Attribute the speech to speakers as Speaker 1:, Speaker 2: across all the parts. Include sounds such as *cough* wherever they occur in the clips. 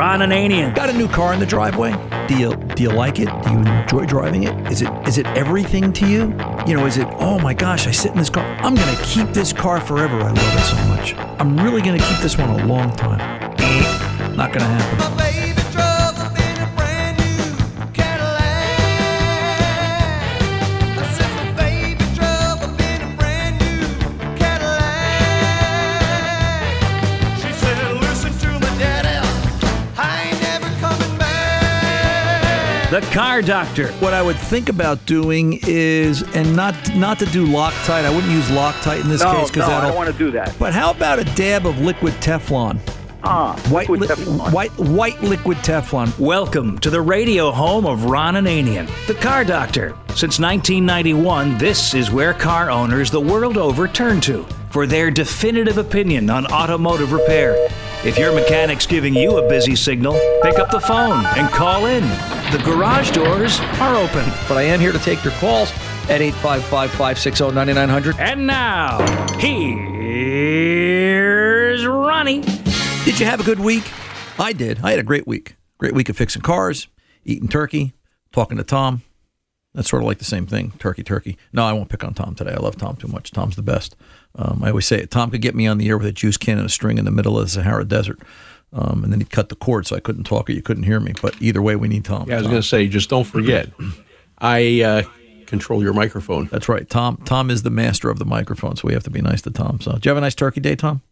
Speaker 1: Ron Ananian.
Speaker 2: Got a new car in the driveway? Do you do you like it? Do you enjoy driving it? Is it is it everything to you? You know, is it oh my gosh, I sit in this car. I'm gonna keep this car forever. I love it so much. I'm really gonna keep this one a long time. Not gonna happen.
Speaker 1: The Car Doctor.
Speaker 2: What I would think about doing is, and not not to do Loctite. I wouldn't use Loctite in this
Speaker 3: no,
Speaker 2: case
Speaker 3: because no, I don't want to do that.
Speaker 2: But how about a dab of liquid Teflon?
Speaker 3: Ah,
Speaker 2: white,
Speaker 3: liquid li- Teflon.
Speaker 2: white, white liquid Teflon.
Speaker 1: Welcome to the radio home of Ron Ananian, the Car Doctor. Since 1991, this is where car owners the world over turn to for their definitive opinion on automotive repair. If your mechanic's giving you a busy signal, pick up the phone and call in. The garage doors are open.
Speaker 4: But I am here to take your calls at 855 560 9900.
Speaker 1: And now, here's Ronnie.
Speaker 2: Did you have a good week? I did. I had a great week. Great week of fixing cars, eating turkey, talking to Tom. That's sort of like the same thing, turkey, turkey. No, I won't pick on Tom today. I love Tom too much. Tom's the best. Um, I always say it. Tom could get me on the air with a juice can and a string in the middle of the Sahara Desert. Um, and then he'd cut the cord so I couldn't talk or you couldn't hear me. But either way, we need Tom.
Speaker 5: Yeah, I was going to say, just don't forget, I uh, control your microphone.
Speaker 2: That's right. Tom Tom is the master of the microphone, so we have to be nice to Tom. So, do you have a nice turkey day, Tom?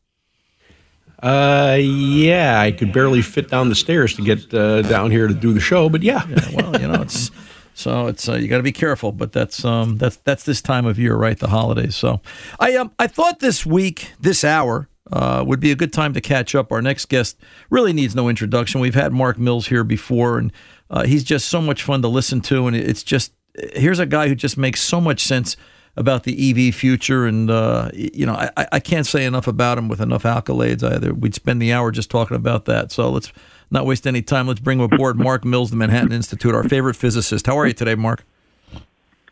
Speaker 5: Uh, yeah, I could barely fit down the stairs to get uh, down here to do the show, but yeah.
Speaker 2: yeah well, you know, it's *laughs* so it's uh, you got to be careful, but that's um that's that's this time of year, right? The holidays. So I um I thought this week, this hour. Uh, would be a good time to catch up. Our next guest really needs no introduction. We've had Mark Mills here before, and uh, he's just so much fun to listen to. And it's just here's a guy who just makes so much sense about the EV future. And, uh, you know, I, I can't say enough about him with enough accolades either. We'd spend the hour just talking about that. So let's not waste any time. Let's bring aboard Mark Mills, the Manhattan Institute, our favorite physicist. How are you today, Mark?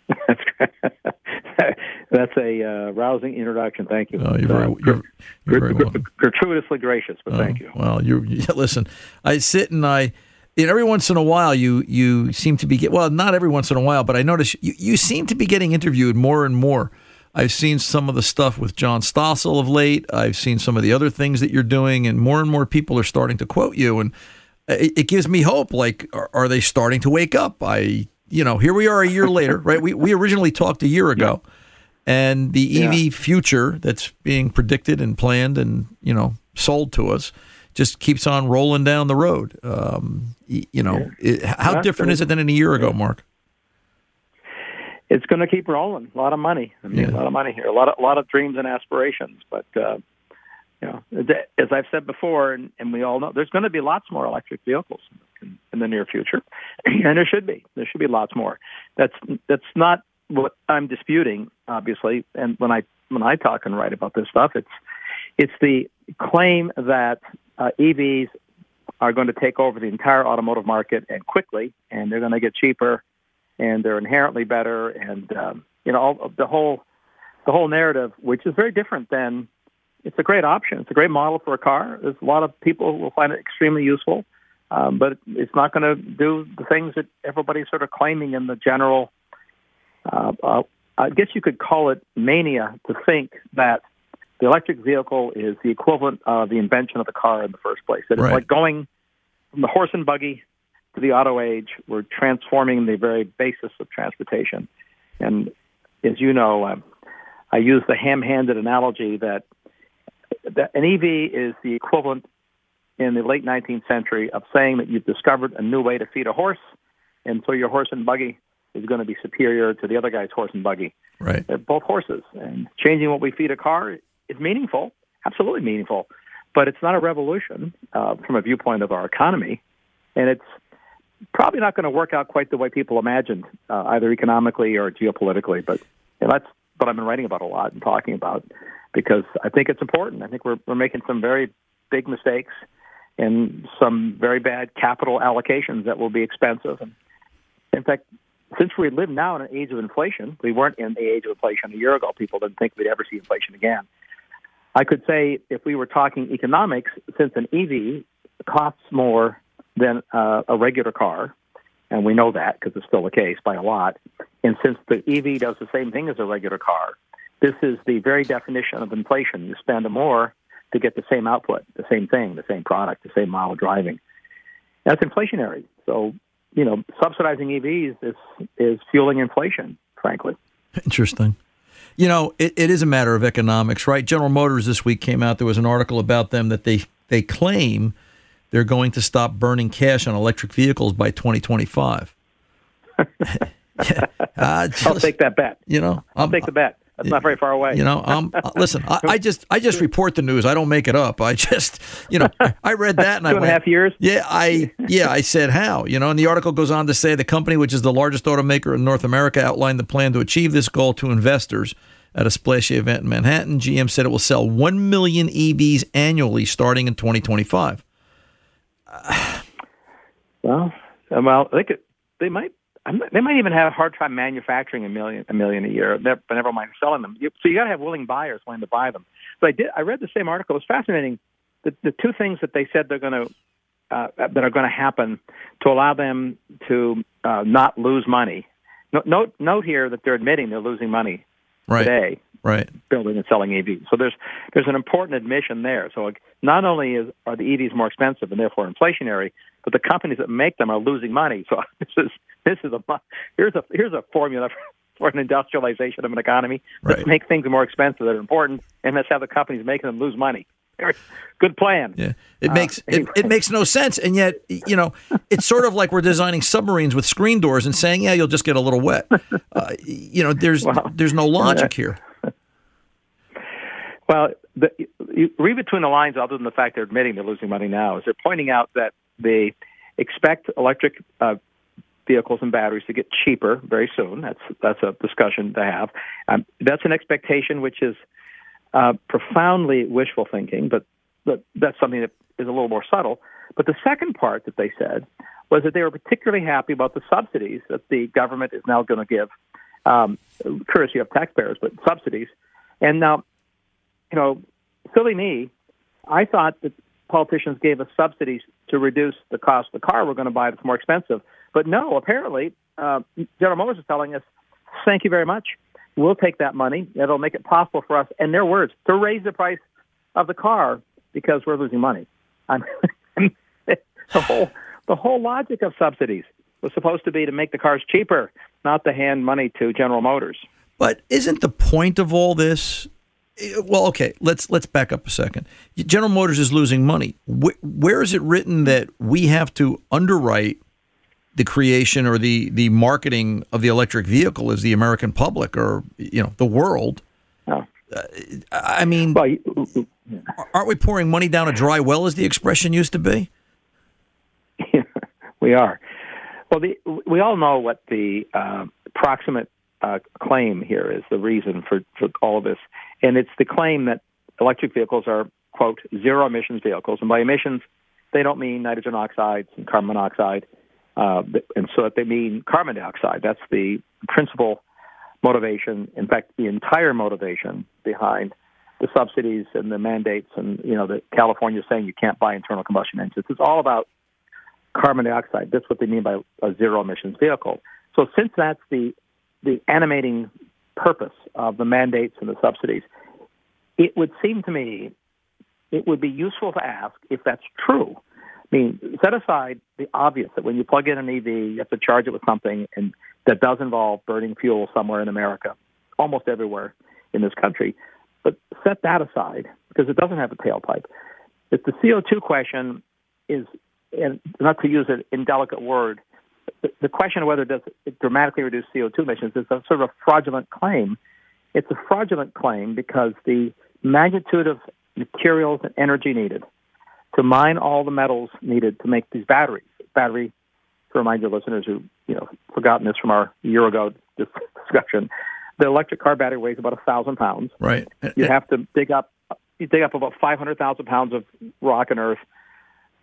Speaker 2: *laughs*
Speaker 3: That's a uh, rousing introduction. Thank you.
Speaker 2: Oh, you're very, you're, you're very
Speaker 3: gratuitously gracious, but
Speaker 2: oh,
Speaker 3: thank you.
Speaker 2: Well, you *laughs* listen. I sit and I And every once in a while, you you seem to be get well, not every once in a while, but I notice you, you seem to be getting interviewed more and more. I've seen some of the stuff with John Stossel of late. I've seen some of the other things that you're doing, and more and more people are starting to quote you, and it, it gives me hope. Like, are, are, they starting to wake up? I, you know, here we are a year later, right? We we originally talked a year ago, and the EV yeah. future that's being predicted and planned and you know sold to us just keeps on rolling down the road. Um, you know, yeah. it, how different is it than in a year ago, Mark?
Speaker 3: It's going to keep rolling. A lot of money. I mean, yeah. a lot of money here. A lot of a lot of dreams and aspirations. But uh, you know, as I've said before, and, and we all know, there's going to be lots more electric vehicles in, in the near future, *clears throat* and there should be. There should be lots more. That's that's not what I'm disputing, obviously. And when I when I talk and write about this stuff, it's it's the claim that uh, EVs are going to take over the entire automotive market and quickly, and they're going to get cheaper, and they're inherently better, and um, you know all, the whole the whole narrative, which is very different than. It's a great option. It's a great model for a car. There's a lot of people who will find it extremely useful, um, but it's not going to do the things that everybody's sort of claiming in the general. Uh, uh, I guess you could call it mania to think that the electric vehicle is the equivalent of the invention of the car in the first place. It's right. like going from the horse and buggy to the auto age. We're transforming the very basis of transportation. And as you know, uh, I use the ham-handed analogy that, that an EV is the equivalent in the late 19th century of saying that you've discovered a new way to feed a horse, and so your horse and buggy is going to be superior to the other guy's horse and buggy.
Speaker 2: Right.
Speaker 3: They're both horses, and changing what we feed a car is meaningful, absolutely meaningful, but it's not a revolution uh, from a viewpoint of our economy, and it's probably not going to work out quite the way people imagined, uh, either economically or geopolitically. But you know, that's what I've been writing about a lot and talking about because I think it's important. I think we're we're making some very big mistakes and some very bad capital allocations that will be expensive. And in fact, since we live now in an age of inflation, we weren't in the age of inflation a year ago. People didn't think we'd ever see inflation again. I could say if we were talking economics, since an EV costs more than uh, a regular car, and we know that because it's still the case by a lot, and since the EV does the same thing as a regular car, this is the very definition of inflation. You spend more to get the same output, the same thing, the same product, the same mile driving. That's inflationary. So, you know, subsidizing EVs is is fueling inflation, frankly.
Speaker 2: Interesting. You know, it, it is a matter of economics, right? General Motors this week came out. There was an article about them that they they claim they're going to stop burning cash on electric vehicles by 2025. uh, *laughs*
Speaker 3: just, I'll take that bet.
Speaker 2: You know,
Speaker 3: I'll I'm, take the bet. That's not very far away.
Speaker 2: You know, um, listen, I, I, just I just report the news. I don't make it up. I just, you know, I read that and *laughs*
Speaker 3: Two
Speaker 2: I
Speaker 3: and
Speaker 2: went,
Speaker 3: a half years.
Speaker 2: Yeah, I yeah I said how you know, and the article goes on to say the company, which is the largest automaker in North America, outlined the plan to achieve this goal to investors at a splashy event in Manhattan. GM said it will sell one million EVs annually starting in 2025.
Speaker 3: Well, well, they could, they might they might even have a hard time manufacturing a million a million a year, but never mind selling them. So you got to have willing buyers willing to buy them. So I did. I read the same article. It was fascinating. The, the two things that they said they're going to uh, that are going to happen to allow them to uh, not lose money. No, note note here that they're admitting they're losing money
Speaker 2: right.
Speaker 3: today.
Speaker 2: Right.
Speaker 3: Building and selling EVs. So there's there's an important admission there. So not only is are the EVs more expensive and therefore inflationary, but the companies that make them are losing money. So *laughs* this is this is a here's a here's a formula for, an industrialization of an economy. Let's
Speaker 2: right.
Speaker 3: make things more expensive that are important, and let's have the companies making them lose money. Good plan.
Speaker 2: Yeah, it makes uh, anyway. it, it makes no sense, and yet you know it's sort of like we're designing submarines with screen doors and saying, "Yeah, you'll just get a little wet." Uh, you know, there's well, there's no logic here.
Speaker 3: Well, the, you read between the lines, other than the fact they're admitting they're losing money now, is they're pointing out that they expect electric uh, vehicles and batteries to get cheaper very soon. That's that's a discussion to have. Um, that's an expectation which is uh, profoundly wishful thinking, but, but that's something that is a little more subtle. But the second part that they said was that they were particularly happy about the subsidies that the government is now going to give, um, courtesy of taxpayers, but subsidies. And now, you know, silly me, I thought that politicians gave us subsidies to reduce the cost of the car we're going to buy that's more expensive. But no, apparently, uh, General Motors is telling us, thank you very much. We'll take that money. It'll make it possible for us, in their words, to raise the price of the car because we're losing money. I *laughs* the whole the whole logic of subsidies was supposed to be to make the cars cheaper, not to hand money to General Motors.
Speaker 2: But isn't the point of all this? Eh, well, okay, let's let's back up a second. General Motors is losing money. where is it written that we have to underwrite the creation or the the marketing of the electric vehicle is the American public or you know the world? Uh, I mean, well, aren't we pouring money down a dry well, as the expression used to be? *laughs*
Speaker 3: we are. Well, the, we all know what the uh, proximate uh, claim here is the reason for, for all of this, and it's the claim that electric vehicles are quote zero emissions vehicles, and by emissions they don't mean nitrogen oxides and carbon monoxide, uh, and so that they mean carbon dioxide. That's the principal motivation. In fact, the entire motivation behind the subsidies and the mandates, and you know, the California saying you can't buy internal combustion engines. It's all about carbon dioxide. That's what they mean by a zero emissions vehicle. So since that's the the animating purpose of the mandates and the subsidies, it would seem to me it would be useful to ask if that's true. I mean, set aside the obvious that when you plug in an EV, you have to charge it with something, and that does involve burning fuel somewhere in America, almost everywhere in this country. But set that aside because it doesn't have a tailpipe. If the CO2 question is and not to use an indelicate word, the, question of whether it does it dramatically reduce CO2 emissions is a sort of a fraudulent claim. It's a fraudulent claim because the magnitude of materials and energy needed to mine all the metals needed to make these batteries. Battery, to remind your listeners who you know forgotten this from our year ago discussion, the electric car battery weighs about a thousand pounds.
Speaker 2: Right.
Speaker 3: You have to dig up you dig up about five hundred thousand pounds of rock and earth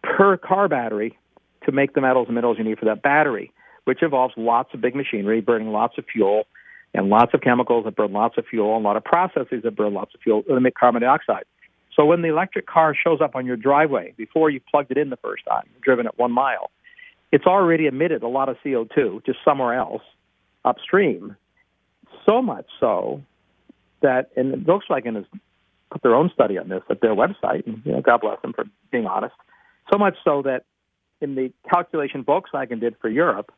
Speaker 3: per car battery to make the metals and minerals you need for that battery, which involves lots of big machinery burning lots of fuel and lots of chemicals that burn lots of fuel and a lot of processes that burn lots of fuel that emit carbon dioxide. So when the electric car shows up on your driveway before you've plugged it in the first time, driven it one mile, it's already emitted a lot of CO2 just somewhere else upstream. So much so that, and Volkswagen has put their own study on this at their website, and you know, God bless them for being honest. So much so that in the calculation Volkswagen did for Europe,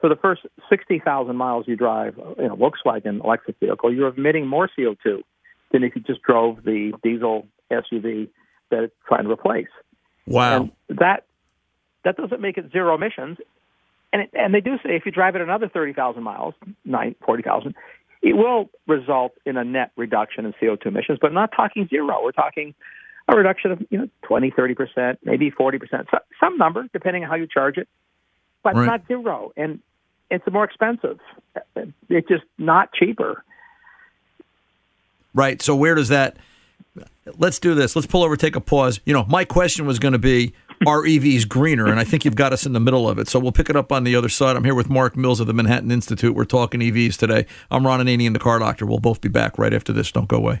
Speaker 3: for the first 60,000 miles you drive in a Volkswagen electric vehicle, you're emitting more CO2 than if you just drove the diesel SUV that it's trying to replace.
Speaker 2: Wow.
Speaker 3: And that that doesn't make it zero emissions. And it, and they do say if you drive it another 30,000 miles, nine, 40,000, it will result in a net reduction in CO2 emissions, but not talking zero. We're talking a reduction of you know 20, 30 percent, maybe 40 percent, so, some number depending on how you charge it, but right. not zero. And it's more expensive. It's just not cheaper.
Speaker 2: Right. So where does that? Let's do this. Let's pull over, take a pause. You know, my question was going to be, are EVs greener? And I think you've got us in the middle of it. So we'll pick it up on the other side. I'm here with Mark Mills of the Manhattan Institute. We're talking EVs today. I'm Ron Ananian, the car doctor. We'll both be back right after this. Don't go away.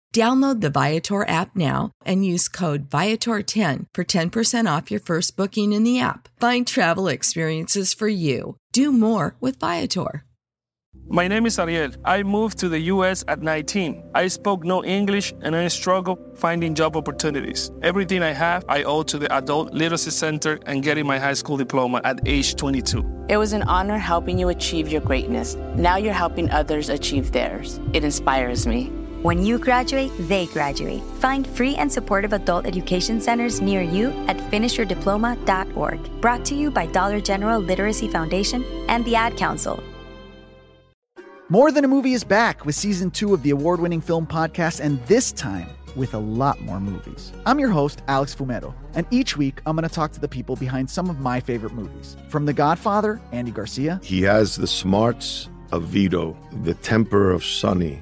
Speaker 6: Download the Viator app now and use code Viator10 for 10% off your first booking in the app. Find travel experiences for you. Do more with Viator.
Speaker 7: My name is Ariel. I moved to the US at 19. I spoke no English and I struggled finding job opportunities. Everything I have, I owe to the Adult Literacy Center and getting my high school diploma at age 22.
Speaker 8: It was an honor helping you achieve your greatness. Now you're helping others achieve theirs. It inspires me.
Speaker 9: When you graduate, they graduate. Find free and supportive adult education centers near you at finishyourdiploma.org. Brought to you by Dollar General Literacy Foundation and the Ad Council.
Speaker 10: More Than a Movie is back with season two of the award winning film podcast, and this time with a lot more movies. I'm your host, Alex Fumero, and each week I'm going to talk to the people behind some of my favorite movies. From The Godfather, Andy Garcia,
Speaker 11: He has the smarts of Vito, the temper of Sonny,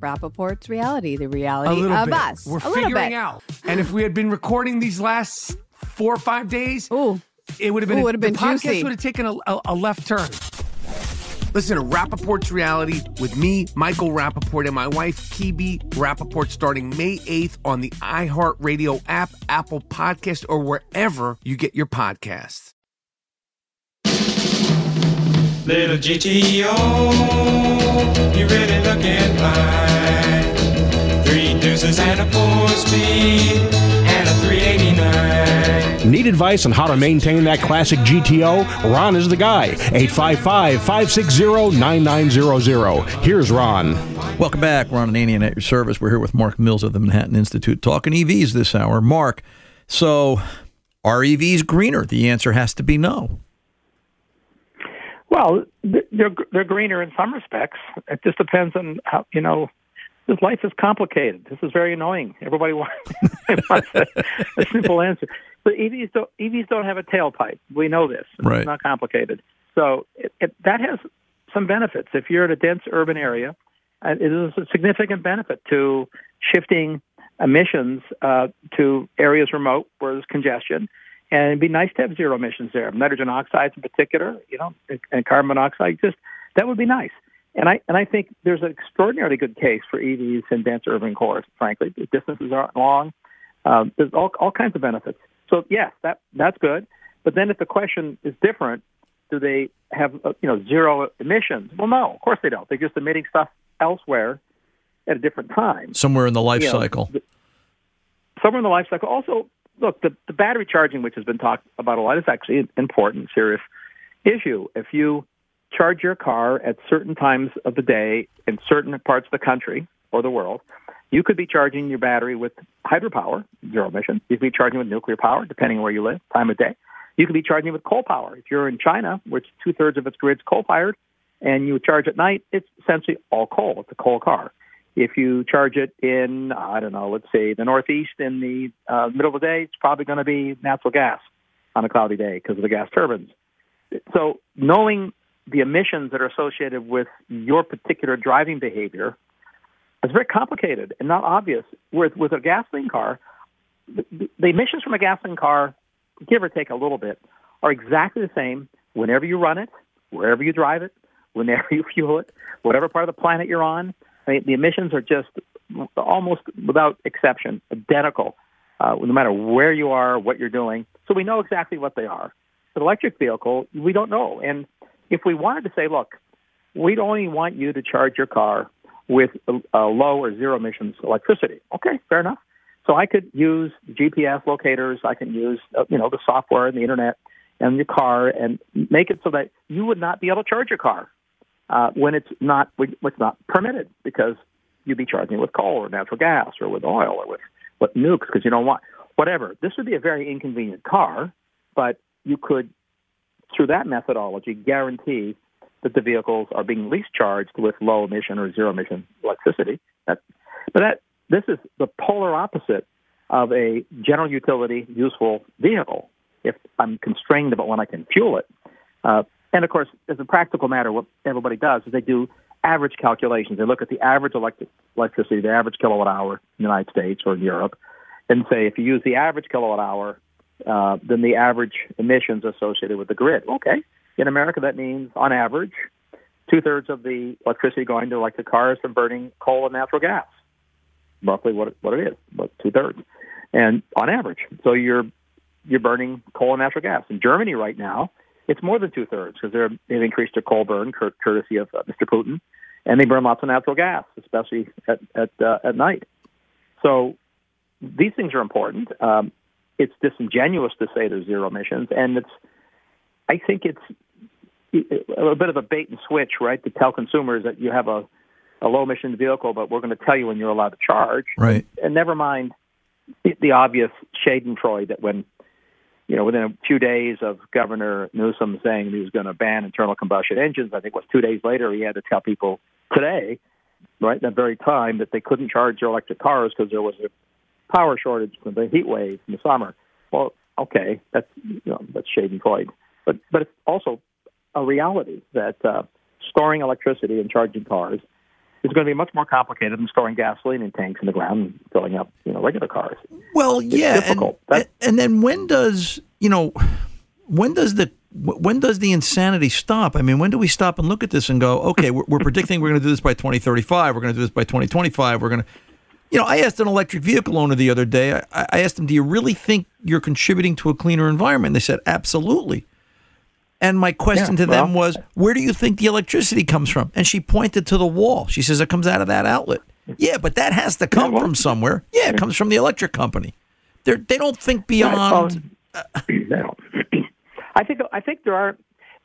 Speaker 12: Rappaport's reality, the reality of
Speaker 13: bit.
Speaker 12: us.
Speaker 13: We're
Speaker 12: a little
Speaker 13: figuring
Speaker 12: bit.
Speaker 13: out. And if we had been recording these last four or five days, it would have been
Speaker 12: Ooh, would've been
Speaker 13: the podcast
Speaker 12: juicy.
Speaker 13: would have taken a, a, a left turn. Listen to Rappaport's Reality with me, Michael Rappaport, and my wife, Kibi Rappaport, starting May 8th on the iHeartRadio app, Apple Podcast, or wherever you get your podcasts.
Speaker 14: Little GTO, you really looking fine. Three deuces and a four speed and a 389.
Speaker 5: Need advice on how to maintain that classic GTO? Ron is the guy. 855 560 9900. Here's Ron.
Speaker 2: Welcome back. Ron Ananian at your service. We're here with Mark Mills of the Manhattan Institute talking EVs this hour. Mark, so are EVs greener? The answer has to be no.
Speaker 3: Well, they're they're greener in some respects. It just depends on how you know. This life is complicated. This is very annoying. Everybody *laughs* wants, wants a, a simple answer. But EVs don't EVs don't have a tailpipe. We know this.
Speaker 2: Right.
Speaker 3: It's not complicated. So it, it, that has some benefits. If you're in a dense urban area, uh, it is a significant benefit to shifting emissions uh, to areas remote where there's congestion. And it'd be nice to have zero emissions there. Nitrogen oxides in particular, you know, and- and carbon monoxide, just that would be nice. And I and I think there's an extraordinarily good case for EVs in dense urban cores. Frankly, the distances aren't long. Um, there's all all kinds of benefits. So yes, that that's good. But then if the question is different, do they have uh, you know zero emissions? Well, no, of course they don't. They're just emitting stuff elsewhere at a different time.
Speaker 2: Somewhere in the life
Speaker 3: You know,
Speaker 2: cycle.
Speaker 3: somewhere in the life cycle. Also, look, the, the battery charging, which has been talked about a lot, is actually an important, serious issue. If you charge your car at certain times of the day in certain parts of the country or the world, you could be charging your battery with hydropower, zero emission. You could be charging with nuclear power, depending on where you live, time of day. You could be charging with coal power. If you're in China, which two thirds of its grid's coal fired, and you charge at night, it's essentially all coal. It's a coal car. If you charge it in, I don't know, let's say the Northeast in the uh, middle of the day, it's probably going to be natural gas on a cloudy day because of the gas turbines. So knowing the emissions that are associated with your particular driving behavior is very complicated and not obvious. With with a gasoline car, the, the emissions from a gasoline car, give or take a little bit, are exactly the same whenever you run it, wherever you drive it, whenever *laughs* you fuel it, whatever part of the planet you're on. The emissions are just almost without exception identical, uh, no matter where you are, what you're doing. So we know exactly what they are. An electric vehicle, we don't know. And if we wanted to say, look, we'd only want you to charge your car with uh, low or zero emissions electricity. Okay, fair enough. So I could use GPS locators. I can use uh, you know the software and the internet, and your car and make it so that you would not be able to charge your car uh, when it's not when it's not permitted because you'd be charging it with coal or natural gas or with oil or with with nukes because you don't want whatever. This would be a very inconvenient car, but you could, through that methodology, guarantee that the vehicles are being least charged with low emission or zero emission electricity. That, but that this is the polar opposite of a general utility useful vehicle. If I'm constrained about when I can fuel it, uh, and of course, as a practical matter, what everybody does is they do average calculations. They look at the average electric, electricity, the average kilowatt hour in the United States or in Europe, and say if you use the average kilowatt hour, uh, then the average emissions associated with the grid. Okay, in America that means on average, two thirds of the electricity going to electric cars from burning coal and natural gas. Roughly what it, what it is, about two thirds, and on average. So you're you're burning coal and natural gas. In Germany right now, it's more than two thirds because they've increased their coal burn courtesy of uh, Mr. Putin, and they burn lots of natural gas, especially at at uh, at night. So these things are important. Um, it's disingenuous to say there's zero emissions, and it's I think it's a bit of a bait and switch, right? To tell consumers that you have a a low emission vehicle, but we're going to tell you when you're allowed to charge.
Speaker 2: Right.
Speaker 3: And never mind the, the obvious Schadenfreude that when you know, within a few days of Governor Newsom saying he was going to ban internal combustion engines, I think it was two days later he had to tell people today, right, that very time, that they couldn't charge their electric cars because there was a power shortage from the heat wave in the summer. Well, okay, that's you know that's Schadenfreude, but but it's also a reality that uh, storing electricity and charging cars is going to be much more complicated than storing gasoline in tanks in the ground and filling up, you know, regular cars.
Speaker 2: Well,
Speaker 3: It's
Speaker 2: yeah,
Speaker 3: difficult.
Speaker 2: and, and then when does you know when does the when does the insanity stop? I mean, when do we stop and look at this and go, okay, we're, we're predicting we're going to do this by 2035, we're going to do this by 2025, we're going to, you know, I asked an electric vehicle owner the other day, I, I asked them, do you really think you're contributing to a cleaner environment? And they said, absolutely. And my question
Speaker 3: Yeah,
Speaker 2: to them was, where do you think the electricity comes from? And she pointed to the wall. She says, it comes out of that outlet. Yeah, but that has to come from somewhere. Yeah, it comes from the electric company. They're, they don't think beyond. *clears throat*
Speaker 3: I think I think there are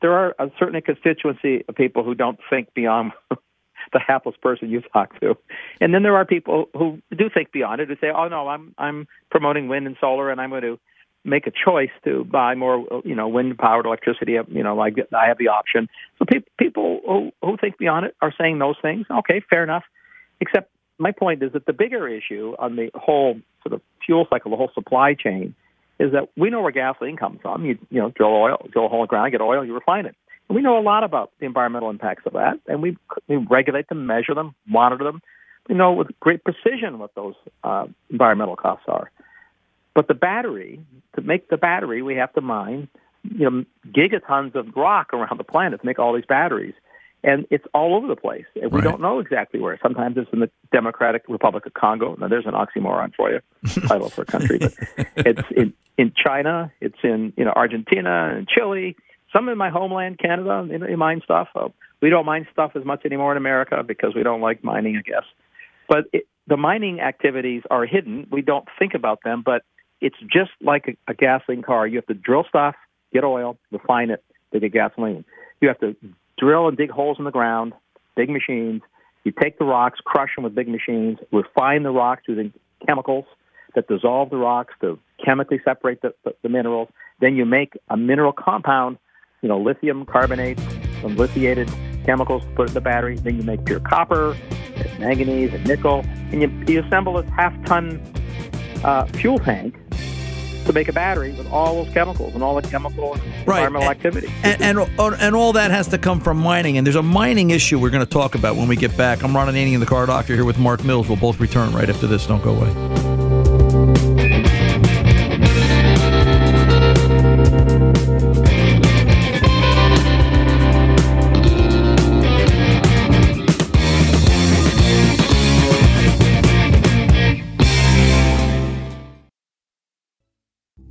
Speaker 3: there are a certain constituency of people who don't think beyond *laughs* the hapless person you talk to, and then there are people who do think beyond it. Who say, "Oh no, I'm I'm promoting wind and solar, and I'm going to make a choice to buy more, you know, wind powered electricity. You know, like I have the option." So pe- people who who think beyond it are saying those things. Okay, fair enough. Except my point is that the bigger issue on the whole sort of fuel cycle, the whole supply chain, is that we know where gasoline comes from. You you know, drill oil, drill a hole in the ground, get oil, you refine it. And we know a lot about the environmental impacts of that, and we we regulate them, measure them, monitor them. We know with great precision what those uh, environmental costs are. But the battery, to make the battery, we have to mine, you know, gigatons of rock around the planet to make all these batteries. And it's all over the place. And we
Speaker 2: Right.
Speaker 3: don't know exactly where. Sometimes it's in the Democratic Republic of Congo. Now, there's an oxymoron for you, title for a country. But it's in, in China, it's in you know Argentina and Chile, some in my homeland, Canada, they, they mine stuff. We don't mine stuff as much anymore in America because we don't like mining, I guess. But it, the mining activities are hidden. We don't think about them, but it's just like a, a gasoline car. You have to drill stuff, get oil, refine it to get gasoline. You have to drill and dig holes in the ground, big machines. You take the rocks, crush them with big machines, refine the rocks using chemicals that dissolve the rocks to chemically separate the, the, the minerals. Then you make a mineral compound, you know, lithium carbonate, some lithiated chemicals to put in the battery. Then you make pure copper, manganese, and nickel, and you, you assemble this half-ton uh, fuel tank to make a battery with all those chemicals and all the chemical and environmental activity.
Speaker 2: And, and and all that has to come from mining. And there's a mining issue we're going to talk about when we get back. I'm Ron Ananian, the car doctor, here with Mark Mills. We'll both return right after this. Don't go away.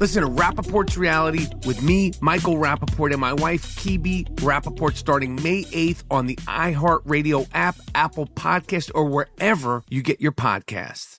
Speaker 13: Listen to Rappaport's reality with me, Michael Rappaport, and my wife, Kibi Rappaport, starting May 8th on the iHeartRadio app, Apple Podcast, or wherever you get your podcasts.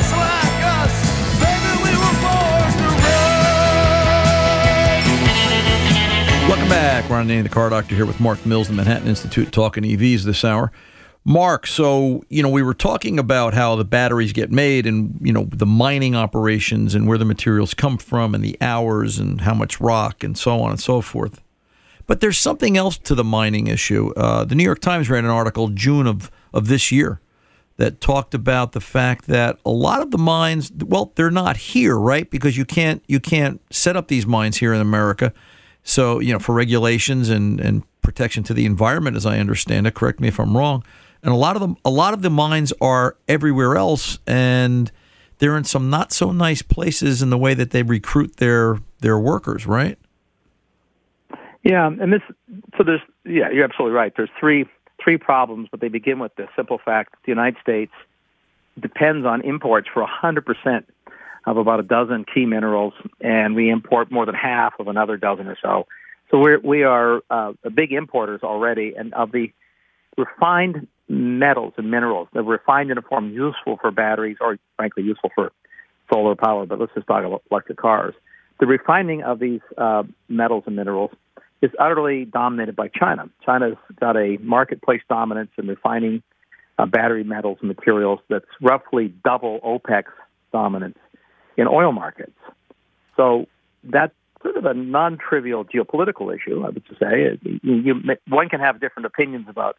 Speaker 2: Ron the car doctor, here with Mark Mills, the Manhattan Institute, talking EVs this hour. Mark, so you know we were talking about how the batteries get made, and you know the mining operations, and where the materials come from, and the hours, and how much rock, and so on and so forth. But there's something else to the mining issue. Uh, the New York Times ran an article June of of this year that talked about the fact that a lot of the mines, well, they're not here, right? Because you can't you can't set up these mines here in America. So you know, for regulations and and protection to the environment, as I understand it. Correct me if I'm wrong. And a lot of them, a lot of the mines are everywhere else, and they're in some not so nice places in the way that they recruit their their workers, right?
Speaker 3: Yeah, and this so there's yeah, you're absolutely right. There's three three problems, but they begin with the simple fact that the United States depends on imports for 100% of about a dozen key minerals, and we import more than half of another dozen or so. So we're we are uh, big importers already, and of the refined metals and minerals that are refined in a form useful for batteries, or frankly useful for solar power. But let's just talk about electric cars. The refining of these uh, metals and minerals is utterly dominated by China. China's got a marketplace dominance in refining uh, battery metals and materials that's roughly double OPEC's dominance in oil markets. So that's sort of a non-trivial geopolitical issue, I would say. You, you, one can have different opinions about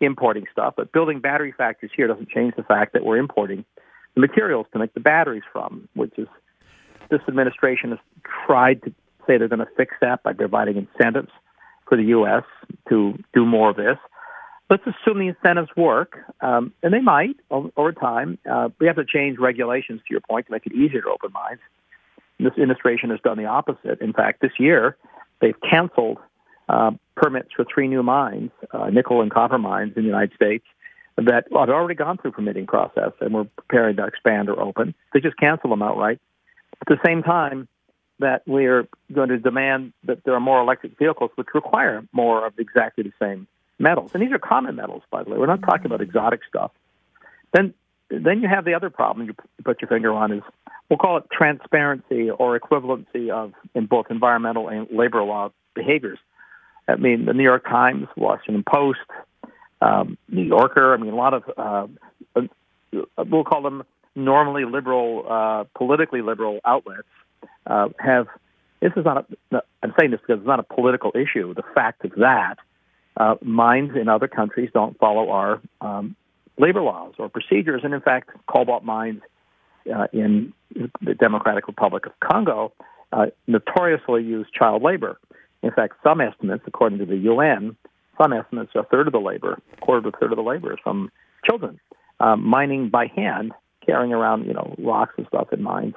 Speaker 3: importing stuff, but building battery factories here doesn't change the fact that we're importing the materials to make the batteries from, which is this administration has tried to say they're going to fix that by providing incentives for the U.S. to do more of this. Let's assume the incentives work, um, and they might over time. Uh, we have to change regulations, to your point, to make it easier to open mines. this administration has done the opposite. In fact, this year they've canceled uh, permits for three new mines, uh, nickel and copper mines in the United States that had already gone through permitting process and were preparing to expand or open. They just canceled them outright. At the same time, that we're going to demand that there are more electric vehicles which require more of exactly the same metals. And these are common metals, by the way. We're not talking about exotic stuff. Then, then you have the other problem you put your finger on is we'll call it transparency or equivalency of in both environmental and labor law behaviors. I mean, the New York Times, Washington Post, um, New Yorker. I mean, a lot of uh, uh, we'll call them normally liberal, uh, politically liberal outlets uh, have. This is not. A, I'm saying this because it's not a political issue. The fact of that, uh, mines in other countries don't follow our um, labor laws or procedures, and in fact, cobalt mines uh, in the Democratic Republic of Congo uh, notoriously use child labor. In fact, some estimates, according to the UN, some estimates a third of the labor, a quarter of a third of the labor is from children um, mining by hand, carrying around you know rocks and stuff in mines.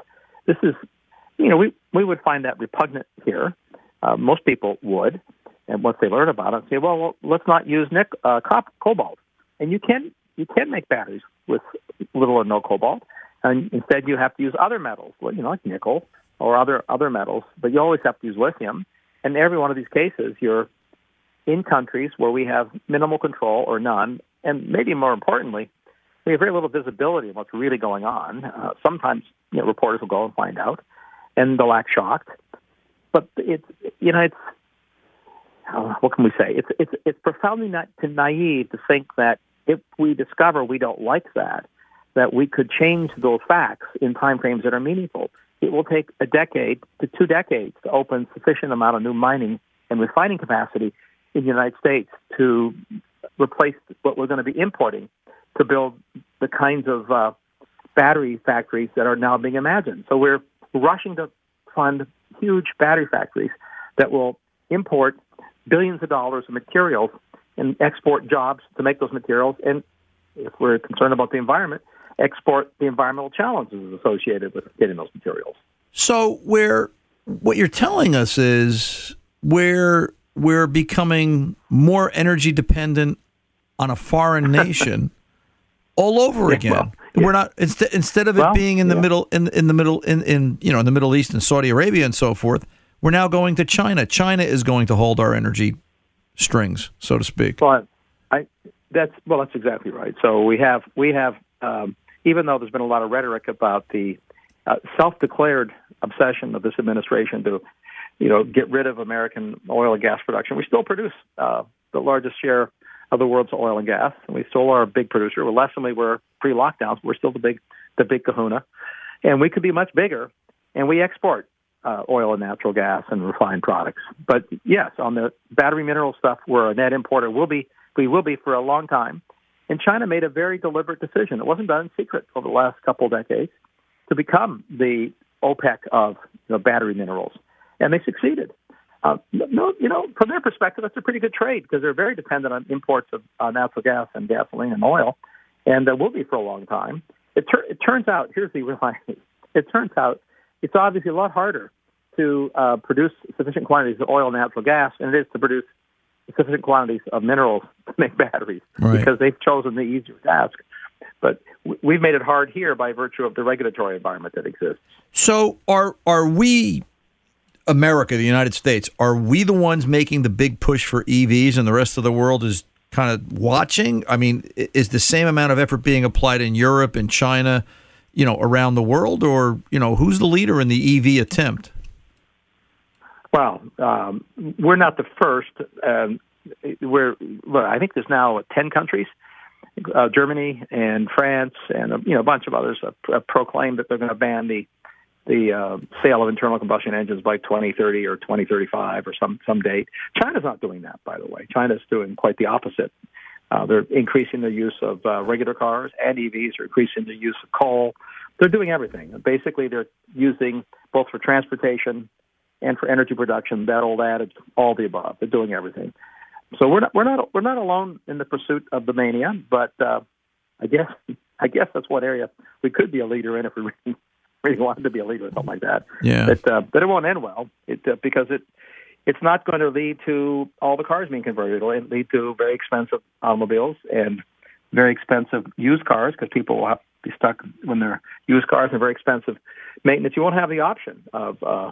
Speaker 3: This is, you know, we we would find that repugnant here. Uh, most people would, and once they learn about it, say, well, let's not use nic- uh, cop- cobalt. And you can you can make batteries with little or no cobalt, and instead you have to use other metals, you know, like nickel or other other metals. But you always have to use lithium. And in every one of these cases, you're in countries where we have minimal control or none, and maybe more importantly, we have very little visibility of what's really going on. Uh, sometimes you know, reporters will go and find out, and they'll act shocked. But it's you know it's uh, what can we say? It's it's it's profoundly not naive to think that if we discover we don't like that, that we could change those facts in time frames that are meaningful. It will take a decade to two decades to open sufficient amount of new mining and refining capacity in the United States to replace what we're going to be importing to build the kinds of uh, battery factories that are now being imagined. So we're rushing to fund huge battery factories that will import billions of dollars of materials and export jobs to make those materials. And if we're concerned about the environment, export the environmental challenges associated with getting those materials.
Speaker 2: So where what you're telling us is where we're becoming more energy dependent on a foreign *laughs* nation all over
Speaker 3: Yeah,
Speaker 2: again.
Speaker 3: well,
Speaker 2: We're not instead instead of it
Speaker 3: Well,
Speaker 2: being in the
Speaker 3: yeah.
Speaker 2: middle in in the middle in, in you know in the Middle East and Saudi Arabia and so forth. We're now going to China. China is going to hold our energy strings, so to speak.
Speaker 3: Well, I that's well, that's exactly right. So we have we have um, even though there's been a lot of rhetoric about the uh, self-declared obsession of this administration to you know get rid of American oil and gas production, we still produce uh, the largest share of the world's oil and gas, and we still are a big producer. We're less than we were pre-lockdowns. We're still the big the big Kahuna, and we could be much bigger. And we export uh, oil and natural gas and refined products. But yes, on the battery mineral stuff, we're a net importer. We'll be we will be for a long time. And China made a very deliberate decision. It wasn't done in secret over the last couple of decades to become the OPEC of you know, battery minerals, and they succeeded. Uh, no, you know, from their perspective, that's a pretty good trade because they're very dependent on imports of uh, natural gas and gasoline and oil, and uh, will be for a long time. It, it turns out, here's the reality. *laughs* It turns out it's obviously a lot harder to uh, produce sufficient quantities of oil and natural gas than it is to produce sufficient quantities of minerals to make *laughs* batteries
Speaker 2: Right.
Speaker 3: because they've chosen the easier task. But we've made it hard here by virtue of the regulatory environment that exists.
Speaker 2: So are are we America, the United States, are we the ones making the big push for EVs and the rest of the world is kind of watching? I mean, is the same amount of effort being applied in Europe and China, you know, around the world or, you know, who's the leader in the EV attempt?
Speaker 3: Well, um, we're not the first. Um, we're well, I think there's now ten countries, uh, Germany and France and uh, you know a bunch of others have, have proclaimed that they're going to ban the the uh, sale of internal combustion engines by 2030 or 2035 or some some date. China's not doing that, by the way. China's doing quite the opposite. Uh, they're increasing the use of uh, regular cars and EVs. They're increasing the use of coal. They're doing everything. Basically, they're using both for transportation and for energy production. That old adage, all the above. They're doing everything. So we're not we're not we're not alone in the pursuit of the mania, but uh, I guess *laughs* I guess that's what area we could be a leader in if we *laughs* really, really want to be a leader or something like that.
Speaker 2: Yeah.
Speaker 3: But uh, but it won't end well. It uh, because it it's not going to lead to all the cars being converted. It'll lead to very expensive automobiles and very expensive used cars because people will have to be stuck when they're used cars and very expensive maintenance. You won't have the option of uh,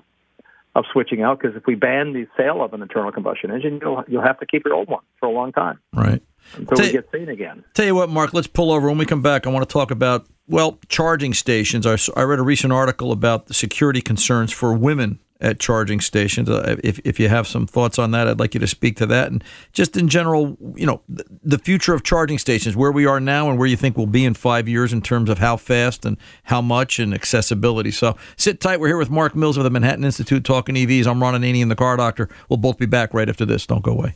Speaker 3: of switching out because if we ban the sale of an internal combustion engine, you'll you'll have to keep your old one for a long time
Speaker 2: Right.
Speaker 3: until
Speaker 2: Tell-
Speaker 3: we get sane again.
Speaker 2: Tell you what, Mark, let's pull over. When we come back, I want to talk about, well, charging stations. I, I read a recent article about the security concerns for women at charging stations. Uh, if, if you have some thoughts on that, I'd like you to speak to that. And just in general, you know, the, future of charging stations, where we are now and where you think we'll be in five years in terms of how fast and how much and accessibility. So sit tight. We're here with Mark Mills of the Manhattan Institute talking EVs. I'm Ron Ananian, the car doctor. We'll both be back right after this. Don't go away.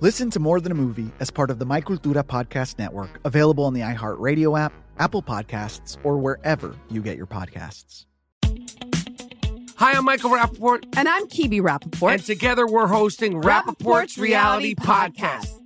Speaker 10: Listen to More Than a Movie as part of the My Cultura Podcast Network, available on the iHeartRadio app, Apple Podcasts, or wherever you get your podcasts.
Speaker 13: Hi, I'm Michael Rapaport.
Speaker 12: And I'm Kibi Rapaport.
Speaker 13: And together we're hosting Rapaport's Reality Podcast.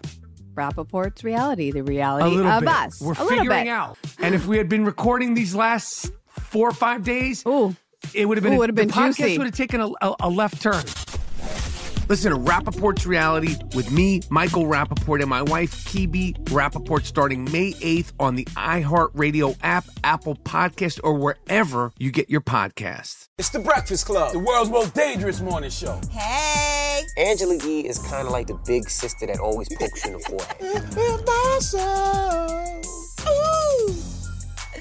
Speaker 12: Rapaport's reality, the reality of
Speaker 13: bit.
Speaker 12: us.
Speaker 13: We're
Speaker 12: a
Speaker 13: figuring
Speaker 12: bit.
Speaker 13: out. And if we had been recording these last four or five days, it would have been
Speaker 12: Ooh, would've been
Speaker 13: the podcast
Speaker 12: juicy.
Speaker 13: would have taken a, a, a left turn. Listen to Rapaport's reality with me, Michael Rapaport, and my wife, Kibi Rapaport, starting May 8th on the iHeartRadio app, Apple Podcast, or wherever you get your podcasts.
Speaker 15: It's the Breakfast Club, the world's most dangerous morning show.
Speaker 16: Hey! Angela Yee is kind of like the big sister that always pokes you in the forehead. *laughs*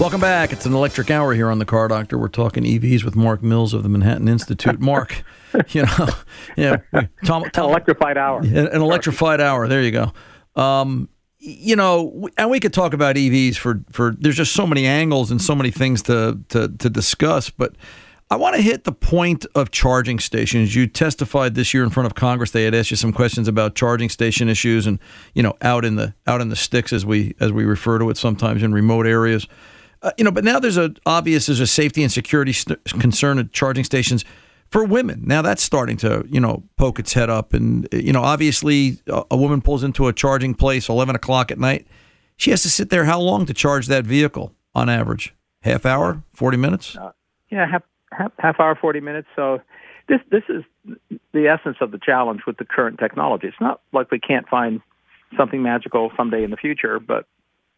Speaker 2: Welcome back. It's an electric hour here on the Car Doctor. We're talking EVs with Mark Mills of the Manhattan Institute. Mark, *laughs* you know, yeah, Tom, Tom,
Speaker 3: electrified hour.
Speaker 2: an electrified hour. There you go. Um, you know, and we could talk about EVs for for. There's just so many angles and so many things to to to discuss, but. I want to hit the point of charging stations. You testified this year in front of Congress. They had asked you some questions about charging station issues, and you know, out in the out in the sticks, as we as we refer to it sometimes in remote areas. Uh, you know, but now there's a obvious there's a safety and security st- concern at charging stations for women. Now that's starting to you know poke its head up, and uh, you know, obviously a, a woman pulls into a charging place 11 o'clock at night. She has to sit there how long to charge that vehicle on average? Half hour, 40 minutes.
Speaker 3: Uh, yeah, half, half half hour, forty minutes. So this this is the essence of the challenge with the current technology. It's not like we can't find something magical someday in the future, but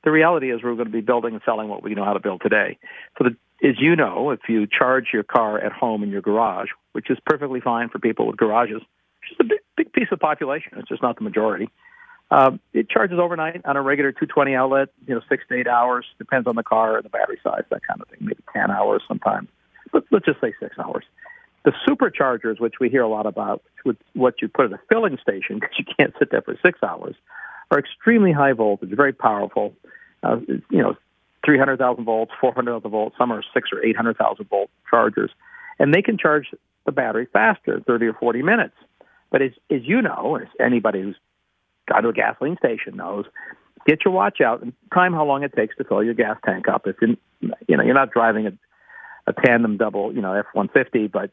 Speaker 3: the reality is we're going to be building and selling what we know how to build today. So, the, as you know, if you charge your car at home in your garage, which is perfectly fine for people with garages, which is a big, big piece of the population, it's just not the majority. Um, it charges overnight on a regular 220 outlet, you know, six to eight hours, depends on the car and the battery size, that kind of thing, maybe 10 hours sometimes. But let's just say six hours. The superchargers, which we hear a lot about, which what you put at a filling station because you can't sit there for six hours, are extremely high voltage, very powerful. Uh, you know, 300,000 volts, 400,000 volts. Some are six or 800,000 volt chargers, and they can charge the battery faster, 30 or 40 minutes. But as, as you know, as anybody who's gone to a gasoline station knows, get your watch out and time how long it takes to fill your gas tank up. If you you know you're not driving a, a tandem double, you know F-150, but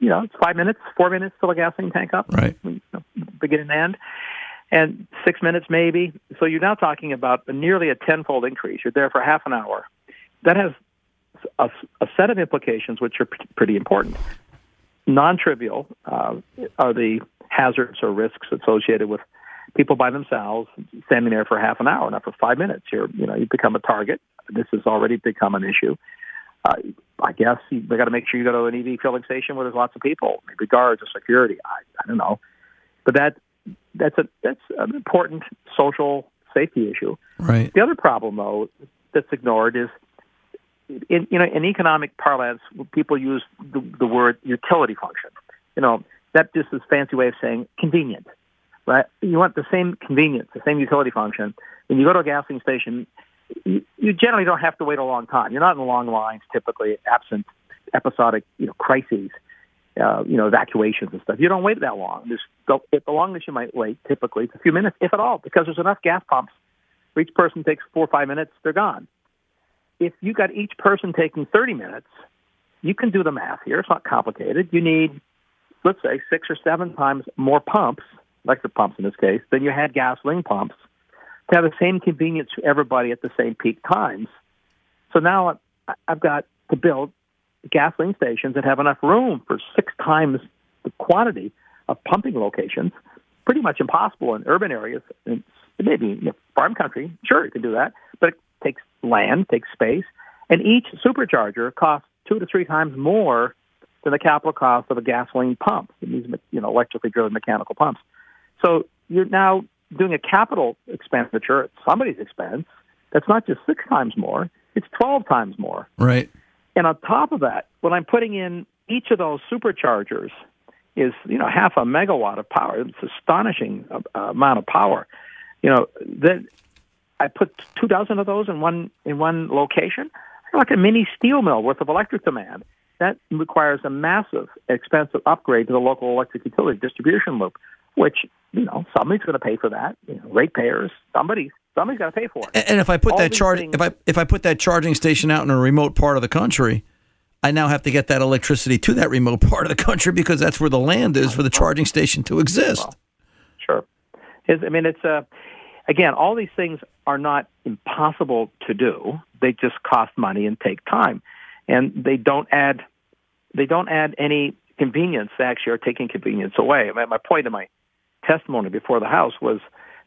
Speaker 3: you know it's five minutes, four minutes to fill a gasoline tank up,
Speaker 2: right?
Speaker 3: You know, beginning and end, and six minutes maybe. So you're now talking about nearly a tenfold increase. You're there for half an hour. That has a, a set of implications which are pretty important. Non-trivial uh, are the hazards or risks associated with people by themselves standing there for half an hour, not for five minutes. You're, you know, you become a target. This has already become an issue. Uh, I guess you, they got to make sure you go to an EV filling station where there's lots of people, maybe guards or security. I, I don't know, but that that's a that's an important social safety issue.
Speaker 2: Right.
Speaker 3: The other problem, though, that's ignored is in you know in economic parlance, people use the, the word utility function. You know that just is a fancy way of saying convenient right? You want the same convenience, the same utility function. When you go to a gasoline station, you, you generally don't have to wait a long time. You're not in long lines typically, absent episodic, you know, crises, uh, you know, evacuations and stuff. You don't wait that long. Just the, the longest you might wait typically is a few minutes, if at all, because there's enough gas pumps. For each person takes four or five minutes, they're gone. If you got each person taking 30 minutes, you can do the math here. It's not complicated. You need, let's say, six or seven times more pumps electric pumps in this case, than you had gasoline pumps to have the same convenience to everybody at the same peak times. So now I've got to build gasoline stations that have enough room for six times the quantity of pumping locations. Pretty much impossible in urban areas. Maybe in a farm country, sure, you can do that, but it takes land, takes space, and each supercharger costs two to three times more than the capital cost of a gasoline pump. These, you know, electrically driven mechanical pumps. So you're now doing a capital expenditure at somebody's expense. That's not just six times more; it's twelve times more.
Speaker 2: Right.
Speaker 3: And on top of that, when I'm putting in each of those superchargers is you know half a megawatt of power. It's astonishing uh, amount of power. You know that I put two dozen of those in one in one location, like a mini steel mill worth of electric demand. That requires a massive, expensive upgrade to the local electric utility distribution loop, which you know somebody's going to pay for that. You know, ratepayers, somebody somebody's got to pay for it.
Speaker 2: And if I put
Speaker 3: All
Speaker 2: that charge,
Speaker 3: things-
Speaker 2: if I if I put that charging station out in a remote part of the country, I now have to get that electricity to that remote *laughs* part of the country because that's where the land is for the charging station to exist.
Speaker 3: Sure. Is I mean, it's uh, again, all these things are not impossible to do. They just cost money and take time, and they don't add they don't add any convenience. They actually are taking convenience away. I mean, my point in my testimony before the House was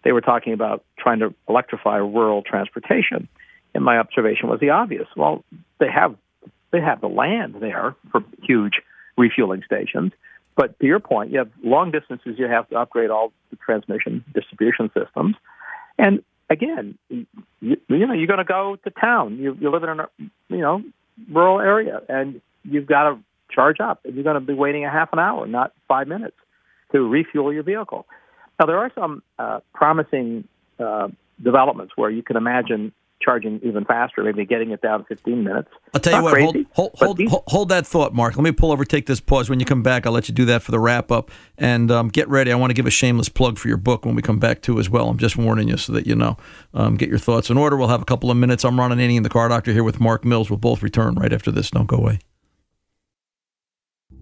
Speaker 3: they were talking about trying to electrify rural transportation, and my observation was the obvious. Well, they have they have the land there for huge refueling stations. But to your point, you have long distances. You have to upgrade all the transmission distribution systems, and again, you, you know, you're going to go to town. You, you live in a you know rural area, and you've got to charge up, and you're going to be waiting a half an hour, not five minutes, to refuel your vehicle. Now, there are some uh, promising uh, developments where you can imagine charging even faster, maybe getting it down to 15 minutes.
Speaker 2: I'll tell you
Speaker 3: Not
Speaker 2: what. Hold,
Speaker 3: crazy,
Speaker 2: hold, hold, hold, hold that thought, Mark. Let me pull over, take this pause. When you come back, I'll let you do that for the wrap up. And um, get ready. I want to give a shameless plug for your book when we come back too, as well. I'm just warning you so that you know. Um, get your thoughts in order. We'll have a couple of minutes. I'm Ron Ananian, the car doctor, here with Mark Mills. We'll both return right after this. Don't go away.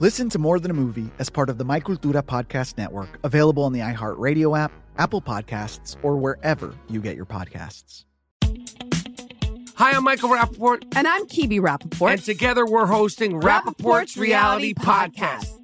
Speaker 10: Listen to More Than a Movie as part of the My Cultura Podcast Network, available on the iHeartRadio app, Apple Podcasts, or wherever you get your podcasts.
Speaker 13: Hi, I'm Michael Rapaport.
Speaker 12: And I'm Kibi Rapaport.
Speaker 13: And together we're hosting Rapaport's Reality Podcast.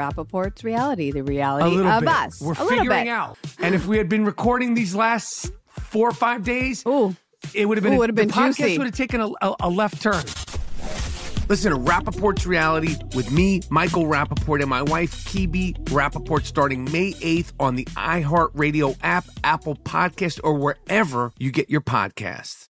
Speaker 12: Rapaport's reality, the
Speaker 13: A
Speaker 12: reality of
Speaker 13: bit.
Speaker 12: us.
Speaker 13: We're
Speaker 12: a little
Speaker 13: figuring out. And if we had been recording these last four or five days, it would have been
Speaker 12: Ooh, would've been
Speaker 13: the podcast
Speaker 12: juicy.
Speaker 13: would have taken a, a, a left turn. Listen to Rapaport's reality with me, Michael Rapaport, and my wife, Kibi Rapaport, starting May 8th on the iHeartRadio app, Apple Podcast, or wherever you get your podcasts.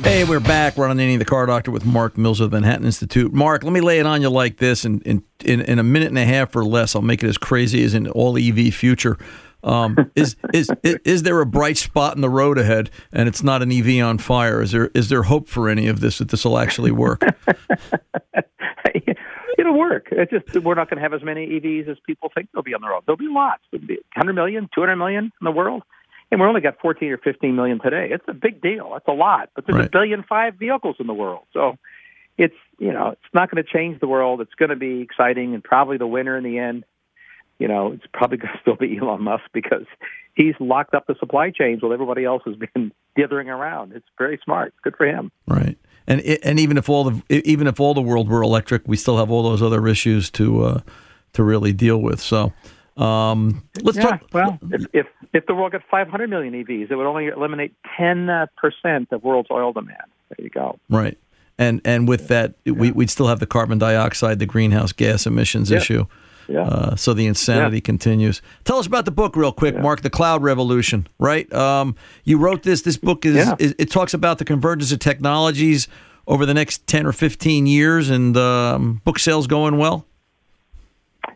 Speaker 2: Hey, we're back. We're on Annie the Car Doctor with Mark Mills of the Manhattan Institute. Mark, let me lay it on you like this. In, in, in, in a minute and a half or less, I'll make it as crazy as an all EV future. Um, *laughs* is, is is is there a bright spot in the road ahead, and it's not an EV on fire? Is there is there hope for any of this that this will actually work? *laughs*
Speaker 3: It'll work. It's just we're not going to have as many EVs as people think there'll be on the road. There'll be lots. There'll be 100 million, 200 million in the world. And we're only got 14 or 15 million today. It's a big deal. That's a lot. But there's a billion five vehicles in the world. So it's, you know, it's not going to change the world. It's going to be exciting and probably the winner in the end. You know, it's probably *laughs* going to still be Elon Musk because he's locked up the supply chains while everybody else has been *laughs* dithering around. It's very smart. Good for him.
Speaker 2: Right. And and even if all the even if all the world were electric, we still have all those other issues to uh, to really deal with. So um, let's
Speaker 3: yeah,
Speaker 2: talk.
Speaker 3: Well, if, if if the world got 500 million EVs, it would only eliminate 10 percent of world's oil demand. There you go.
Speaker 2: Right. And and with that, we, we'd still have the carbon dioxide, the greenhouse gas emissions
Speaker 3: Yeah.
Speaker 2: issue.
Speaker 3: Yeah.
Speaker 2: Uh, so the insanity continues. Tell us about the book real quick, Mark. The Cloud Revolution. Right. Um, you wrote this. This book is,
Speaker 3: Yeah.
Speaker 2: is it talks about the convergence of technologies over the next ten or fifteen years, and um, book sales going well.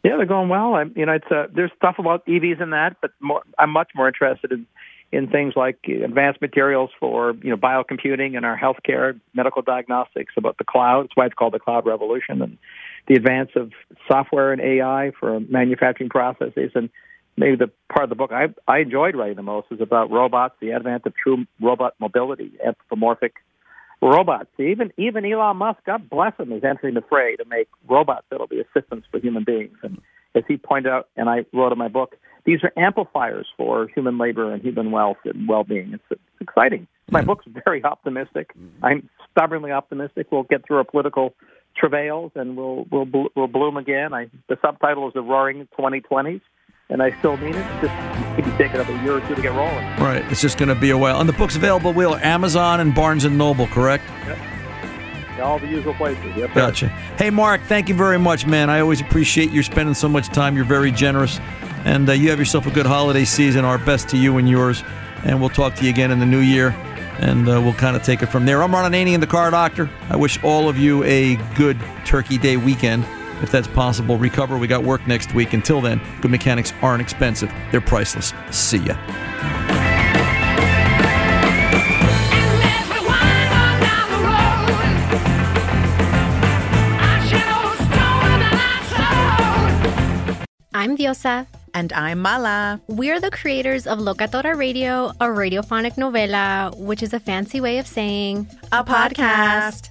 Speaker 3: Yeah, they're going well. I, you know, it's uh, there's stuff about EVs in that, but more, I'm much more interested in in things like advanced materials for you know biocomputing and our healthcare, medical diagnostics, about the cloud. That's why it's called the cloud revolution, and the advance of software and AI for manufacturing processes. And maybe the part of the book I I enjoyed writing the most is about robots, the advent of true robot mobility, anthropomorphic robots. Even even Elon Musk, God bless him, is entering the fray to make robots that'll be assistants for human beings. And as he pointed out, and I wrote in my book, these are amplifiers for human labor and human wealth and well-being. It's, it's exciting. My book's very optimistic. I'm stubbornly optimistic. We'll get through our political travails and we'll we'll we'll bloom again. I, the subtitle is "The Roaring 2020s," and I still mean it. Just maybe take another year or two to get rolling.
Speaker 2: Right. It's just going to be a while. And the book's available. Will Amazon and Barnes and Noble, correct? Yep.
Speaker 3: All the usual places. Sir.
Speaker 2: Gotcha. Hey, Mark, thank you very much, man. I always appreciate you spending so much time. You're very generous. And uh, you have yourself a good holiday season. Our best to you and yours. And we'll talk to you again in the new year. And uh, we'll kind of take it from there. I'm Ron Ananian, the car doctor. I wish all of you a good Turkey Day weekend. If that's possible, recover. We got work next week. Until then, good mechanics aren't expensive, they're priceless. See ya.
Speaker 17: I'm Diosa.
Speaker 18: And I'm Mala.
Speaker 17: We're the creators of Locatora Radio, a radiophonic novela, which is a fancy way of saying
Speaker 18: a podcast.